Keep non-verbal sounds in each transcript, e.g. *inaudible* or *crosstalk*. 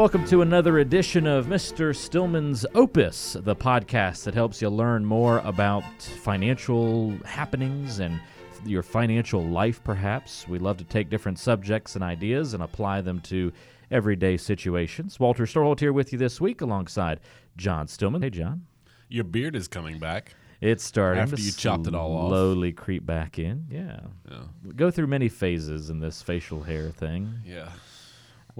welcome to another edition of Mr. Stillman's Opus, the podcast that helps you learn more about financial happenings and your financial life, perhaps. We love to take different subjects and ideas and apply them to everyday situations. Walter Storholt here with you this week alongside John Stillman. Hey, John. Your beard is coming back. It's starting After to you chopped it all off. slowly creep back in. Yeah. Yeah. Go through many phases in this facial hair thing. Yeah.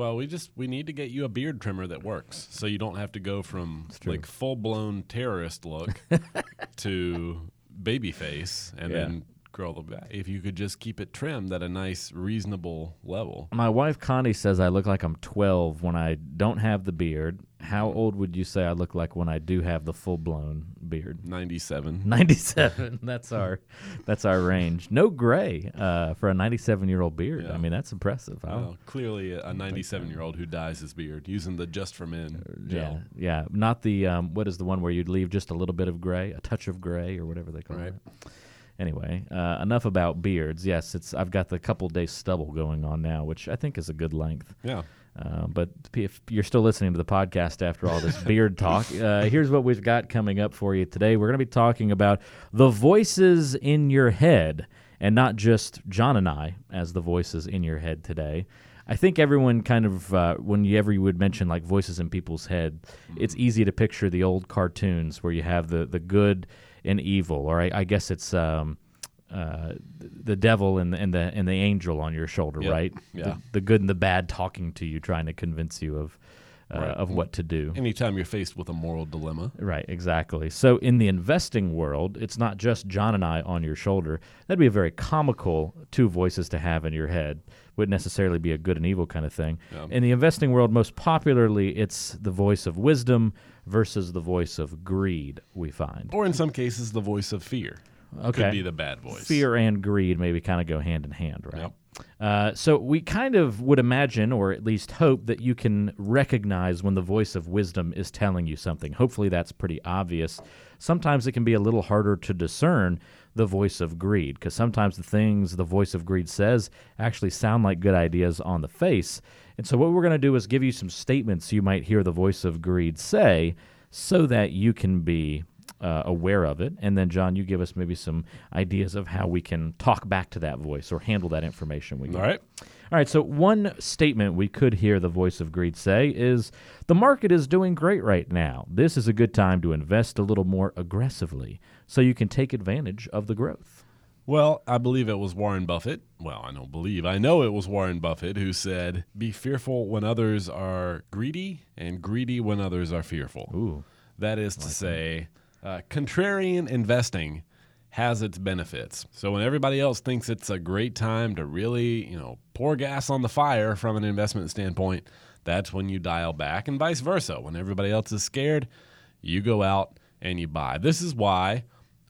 Well, we just we need to get you a beard trimmer that works, so you don't have to go from like full blown terrorist look *laughs* to baby face and Yeah. then grow the back. If you could just keep it trimmed at a nice, reasonable level. My wife Connie says I look like I'm 12 when I don't have the beard. How hmm. old would you say I look like when I do have the full blown beard? Ninety-seven. 97. *laughs* That's our that's our range. No gray uh, for a 97 year old beard. Yeah. I mean that's impressive. I don't- Well, clearly a ninety-seven-year-old who dyes his beard using the Just for Men yeah, gel. yeah. Not the um, what is the one where you'd leave just a little bit of gray, a touch of gray, or whatever they call Right. it. Anyway, uh, enough about beards. Yes, it's I've got the couple days stubble going on now, which I think is a good length. Yeah. Uh, but if you're still listening to the podcast after all this *laughs* beard talk, uh, here's what we've got coming up for you today. We're going to be talking about the voices in your head, and not just John and I as the voices in your head today. I think everyone kind of, uh, whenever you would mention like voices in people's head, it's easy to picture the old cartoons where you have the, the good and evil, or I, I guess it's um, uh, the devil and the, and the and the angel on your shoulder, Yep. right? Yeah. The, the good and the bad talking to you, trying to convince you of uh, Right. of what to do. Anytime you're faced with a moral dilemma. Right, exactly. So in the investing world, it's not just John and I on your shoulder. That'd be a very comical two voices to have in your head. Wouldn't necessarily be a good and evil kind of thing. Yeah. In the investing world, most popularly, it's the voice of wisdom versus the voice of greed. We find Or in some cases, the voice of fear. Okay. Could be the bad voice. fear and greed maybe kind of go hand in hand, right? Yep. Uh, so we kind of would imagine, or at least hope, that you can recognize when the voice of wisdom is telling you something. Hopefully, that's pretty obvious. Sometimes it can be a little harder to discern the voice of greed because sometimes the things the voice of greed says actually sound like good ideas on the face. And so, what we're going to do is give you some statements you might hear the voice of greed say so that you can be uh, aware of it. And then, John, you give us maybe some ideas of how we can talk back to that voice or handle that information we get. All right. All right. So, one statement we could hear the voice of greed say is the market is doing great right now. This is a good time to invest a little more aggressively so you can take advantage of the growth. Well, I believe it was Warren Buffett. Well, I don't believe. I know it was Warren Buffett who said, "Be fearful when others are greedy, and greedy when others are fearful." Ooh. That is to say, uh, contrarian investing has its benefits. So when everybody else thinks it's a great time to really, you know, pour gas on the fire from an investment standpoint, that's when you dial back, and vice versa. When everybody else is scared, you go out and you buy. This is why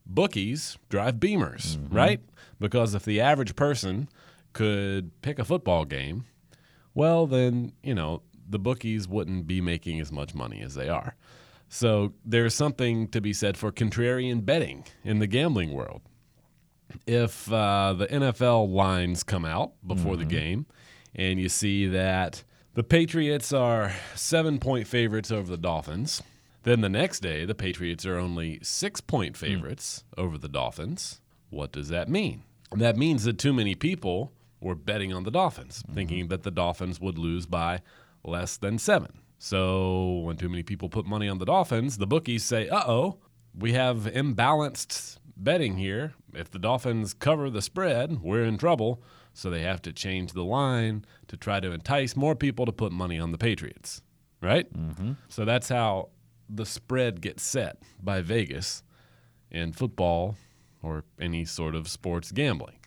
bookies drive beamers, right? Because if the average person could pick a football game, well, then, you know, the bookies wouldn't be making as much money as they are. So there's something to be said for contrarian betting in the gambling world. If uh, the NFL lines come out before the mm-hmm. game and you see that the Patriots are seven point favorites over the Dolphins, then the next day the Patriots are only six point hmm. favorites over the Dolphins. What does that mean? That means that too many people were betting on the Dolphins, mm-hmm. thinking that the Dolphins would lose by less than seven. So when too many people put money on the Dolphins, the bookies say, uh oh, we have imbalanced betting here. If the Dolphins cover the spread, we're in trouble. So they have to change the line to try to entice more people to put money on the Patriots, right? Mm-hmm. So that's how the spread gets set by Vegas in football or any sort of sports gambling.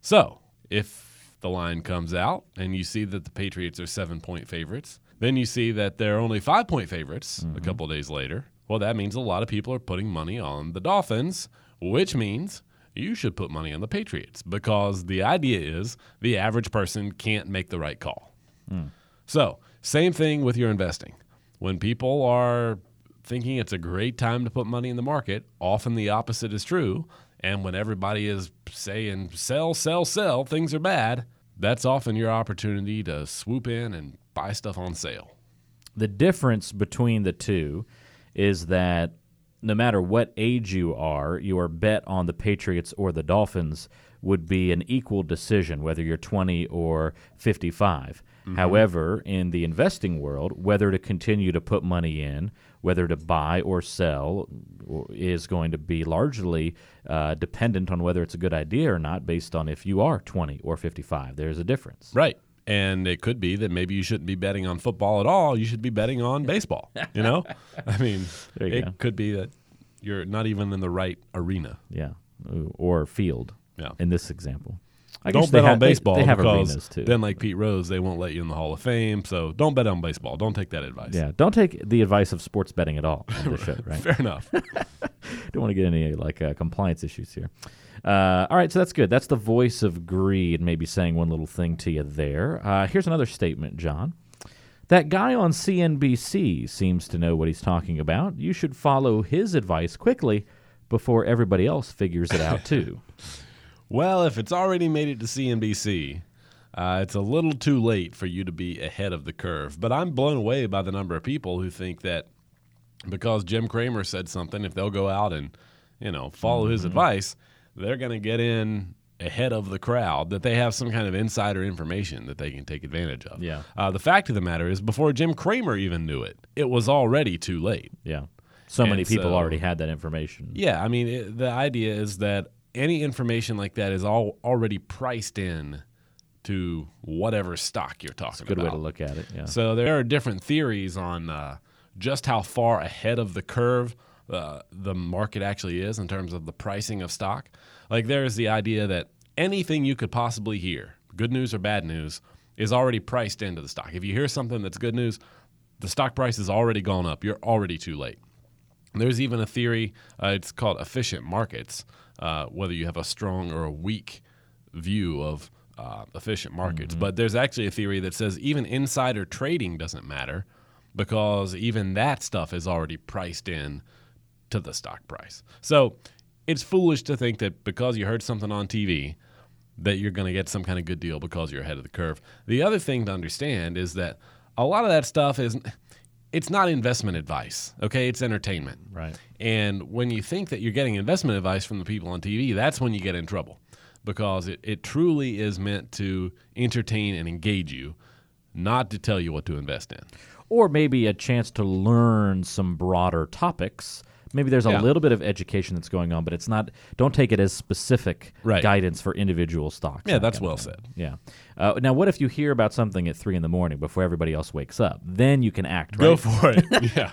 So if the line comes out and you see that the Patriots are seven point favorites, then you see that they're only five point favorites a mm-hmm. couple days later. Well, that means a lot of people are putting money on the Dolphins, which means you should put money on the Patriots because the idea is the average person can't make the right call. Mm. So, same thing with your investing. When people are thinking it's a great time to put money in the market, often the opposite is true. And when everybody is saying sell, sell, sell, things are bad, that's often your opportunity to swoop in and buy stuff on sale. The difference between the two is that no matter what age you are, your bet on the Patriots or the Dolphins would be an equal decision, whether you're 20 or 55. Mm-hmm. However, in the investing world, whether to continue to put money in, whether to buy or sell, is going to be largely uh, dependent on whether it's a good idea or not, based on if you are 20 or 55. There's a difference. Right. And it could be that maybe you shouldn't be betting on football at all. You should be betting on *laughs* baseball. You know, I mean, it go. could be that you're not even in the right arena. Yeah, or field. Yeah. In this example. I don't bet on baseball they, they because then, like Pete Rose, they won't let you in the Hall of Fame. So don't bet on baseball. Don't take that advice. Yeah, don't take the advice of sports betting at all *laughs* show. Right? Fair enough. *laughs* don't want to get any like uh, compliance issues here. Uh, all right, so that's good. That's the voice of greed, maybe saying one little thing to you there. Uh, here's another statement, John. That guy on CNBC seems to know what he's talking about. You should follow his advice quickly before everybody else figures it out, too. *laughs* well, if it's already made it to CNBC, uh, it's a little too late for you to be ahead of the curve. But I'm blown away by the number of people who think that because Jim Cramer said something, if they'll go out and you know follow mm-hmm. his advice, they're going to get in ahead of the crowd, that they have some kind of insider information that they can take advantage of. Yeah. Uh, the fact of the matter is, before Jim Cramer even knew it, it was already too late. Yeah. So and many people so, already had that information. Yeah. I mean, it, the idea is that any information like that is all already priced in to whatever stock you're talking good about. Good way to look at it. Yeah. So there are different theories on uh, just how far ahead of the curve uh, the market actually is in terms of the pricing of stock. Like there's the idea that anything you could possibly hear, good news or bad news, is already priced into the stock. If you hear something that's good news, the stock price has already gone up. You're already too late. There's even a theory, uh, it's called efficient markets, uh, whether you have a strong or a weak view of uh, efficient markets. Mm-hmm. But there's actually a theory that says even insider trading doesn't matter because even that stuff is already priced in to the stock price. So it's foolish to think that because you heard something on TV that you're going to get some kind of good deal because you're ahead of the curve. The other thing to understand is that a lot of that stuff is it's not investment advice, okay? It's entertainment. Right. And when you think that you're getting investment advice from the people on TV, that's when you get in trouble because it, it truly is meant to entertain and engage you, not to tell you what to invest in. Or maybe a chance to learn some broader topics maybe there's a little bit of education that's going on, but it's not. Don't take it as specific right. guidance for individual stocks. Yeah, that's well said. Yeah. Uh, now, what if you hear about something at three in the morning before everybody else wakes up? Then you can act. Right? Go for it. *laughs* yeah.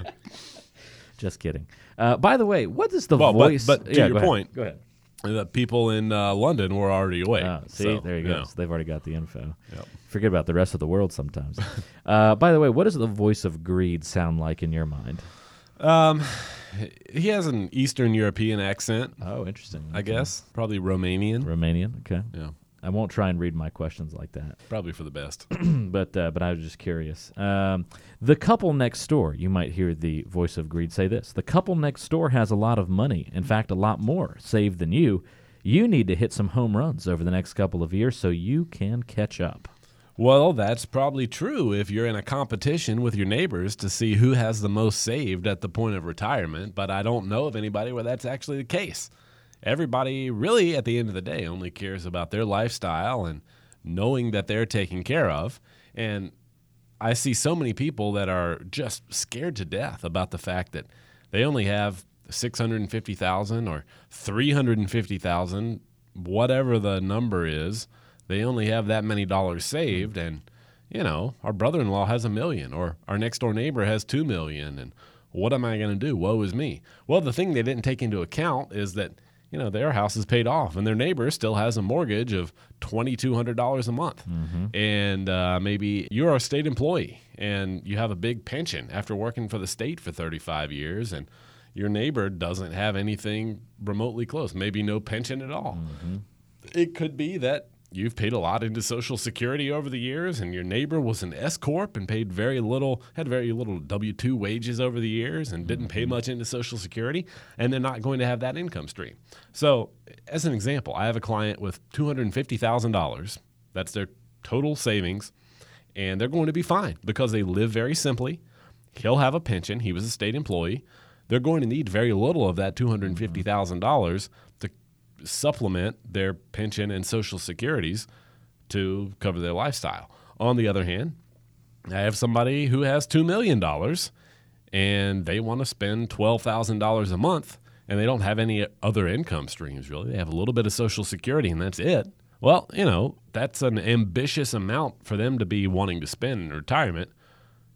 Just kidding. Uh, by the way, what is the well, voice? But, but to yeah, your go point, go ahead. The people in uh, London were already awake. Uh, see, so, there you go. So they've already got the info. Yep. Forget about the rest of the world sometimes. uh, by the way, what does the voice of greed sound like in your mind? Um, he has an Eastern European accent. Oh, interesting. I guess probably Romanian. Romanian. Okay. Yeah. I won't try and read my questions like that. *clears throat* Probably for the best. *clears throat* but uh, but I was just curious. Um, the couple next door. You might hear the voice of greed say this: The couple next door has a lot of money. In fact, a lot more saved than you. You need to hit some home runs over the next couple of years so you can catch up. Well, that's probably true if you're in a competition with your neighbors to see who has the most saved at the point of retirement, but I don't know of anybody where that's actually the case. Everybody really, at the end of the day, only cares about their lifestyle and knowing that they're taken care of. And I see so many people that are just scared to death about the fact that they only have 650,000 or 350,000, whatever the number is they only have that many dollars saved and you know our brother-in-law has a million or our next door neighbor has two million and what am i going to do? Woe is me. Well the thing they didn't take into account is that you know their house is paid off and their neighbor still has a mortgage of $2200 a month. Mm-hmm. and uh, maybe you're a state employee and you have a big pension after working for the state for 35 years and your neighbor doesn't have anything remotely close maybe no pension at all. Mm-hmm. it could be that you've paid a lot into Social Security over the years, and your neighbor was an S corp and paid very little, had very little W two wages over the years, and didn't pay mm-hmm. much into Social Security, and they're not going to have that income stream. So, as an example, I have a client with two hundred fifty thousand dollars. That's their total savings, and they're going to be fine because they live very simply. He'll have a pension. He was a state employee. They're going to need very little of that $250,000 to supplement their pension and social securities to cover their lifestyle. On the other hand, I have somebody who has $2 million and they want to spend $12,000 a month and they don't have any other income streams really. They have a little bit of social security and that's it. Well, you know, that's an ambitious amount for them to be wanting to spend in retirement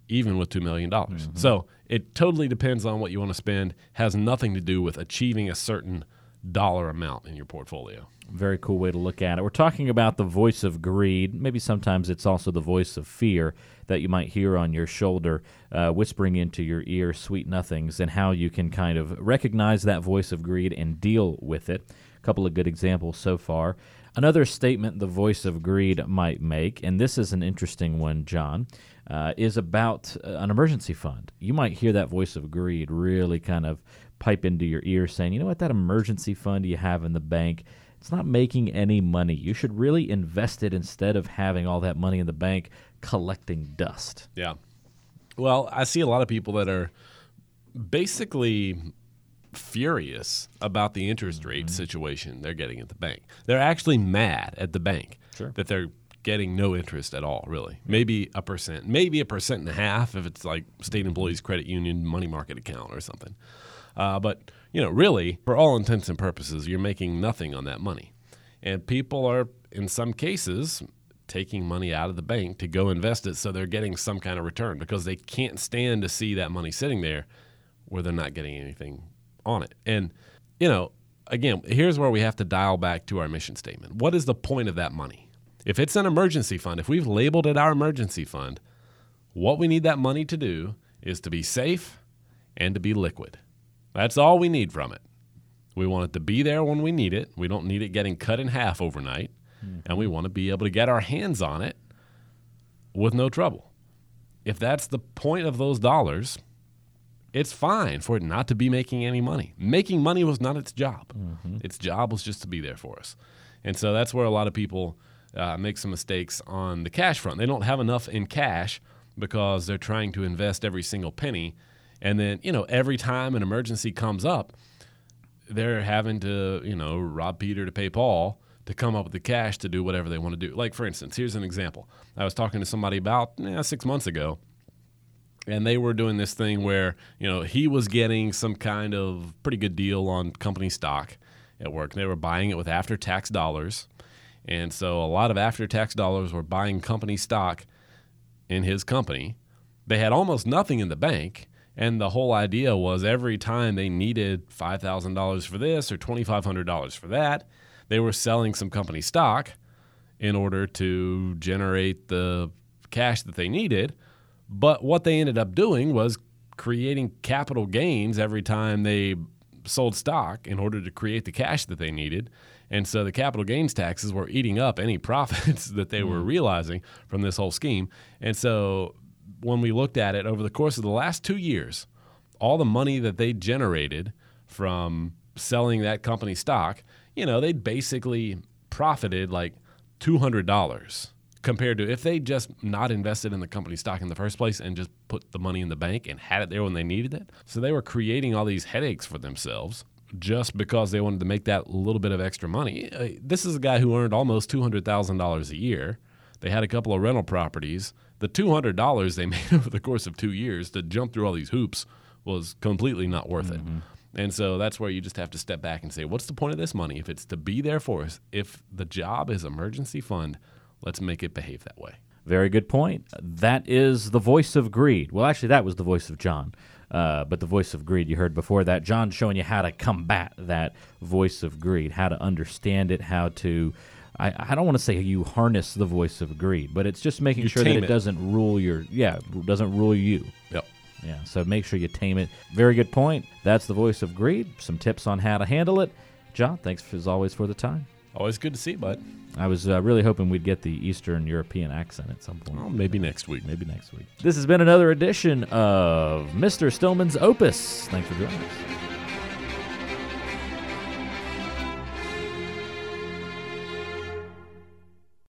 even with $2 million. Mm-hmm. So it totally depends on what you want to spend, has nothing to do with achieving a certain dollar amount in your portfolio. Very cool way to look at it. We're talking about the voice of greed. Maybe sometimes it's also the voice of fear that you might hear on your shoulder, uh, whispering into your ear sweet nothings, and how you can kind of recognize that voice of greed and deal with it. A couple of good examples so far. Another statement the voice of greed might make, and this is an interesting one, John, uh, is about uh, an emergency fund. You might hear that voice of greed really kind of pipe into your ear saying, you know what, that emergency fund you have in the bank, it's not making any money. You should really invest it instead of having all that money in the bank collecting dust. Yeah. Well, I see a lot of people that are basically furious about the interest rate mm-hmm. situation they're getting at the bank. They're actually mad at the bank sure. that they're getting no interest at all, really. Maybe a percent, maybe a percent and a half if it's like state employees credit union money market account or something. Uh, but you know, really, for all intents and purposes, you're making nothing on that money, and people are, in some cases, taking money out of the bank to go invest it, so they're getting some kind of return because they can't stand to see that money sitting there where they're not getting anything on it. And you know, again, here's where we have to dial back to our mission statement. What is the point of that money? If it's an emergency fund, if we've labeled it our emergency fund, what we need that money to do is to be safe and to be liquid. That's all we need from it. We want it to be there when we need it. We don't need it getting cut in half overnight. Mm-hmm. And we want to be able to get our hands on it with no trouble. If that's the point of those dollars, it's fine for it not to be making any money. Making money was not its job. Mm-hmm. Its job was just to be there for us. And so that's where a lot of people uh, make some mistakes on the cash front. They don't have enough in cash because they're trying to invest every single penny and then, you know, every time an emergency comes up, they're having to, you know, rob Peter to pay Paul to come up with the cash to do whatever they want to do. Like, for instance, here's an example. I was talking to somebody about eh, six months ago, and they were doing this thing where, you know, he was getting some kind of pretty good deal on company stock at work. They were buying it with after tax dollars. And so a lot of after tax dollars were buying company stock in his company. They had almost nothing in the bank and the whole idea was every time they needed $5,000 for this or $2,500 for that, they were selling some company stock in order to generate the cash that they needed. But what they ended up doing was creating capital gains every time they sold stock in order to create the cash that they needed. And so the capital gains taxes were eating up any *laughs* profits that they mm. were realizing from this whole scheme. And so when we looked at it over the course of the last two years, all the money that they generated from selling that company stock, you know, they basically profited like $200 compared to if they just not invested in the company stock in the first place and just put the money in the bank and had it there when they needed it. So they were creating all these headaches for themselves just because they wanted to make that little bit of extra money. Uh, this is a guy who earned almost $200,000 a year. They had a couple of rental properties the $200 they *laughs* made over the course of two years to jump through all these hoops was completely not worth mm-hmm. it. And so that's where you just have to step back and say, what's the point of this money? If it's to be there for us, if the job is emergency fund, let's make it behave that way. Very good point. That is the voice of greed. Well, actually, that was the voice of John. Uh, but the voice of greed you heard before that. John showing you how to combat that voice of greed, how to understand it, how to I, I don't want to say you harness the voice of greed, but it's just making you sure that it, it, doesn't rule your yeah doesn't rule you. Yep. Yeah. So make sure you tame it. Very good point. That's the voice of greed. Some tips on how to handle it. John, thanks as always for the time. Always good to see you, bud. I was uh, really hoping we'd get the Eastern European accent at some point. Well, maybe next week. Maybe next week. This has been another edition of Mr. Stillman's Opus. Thanks for joining us.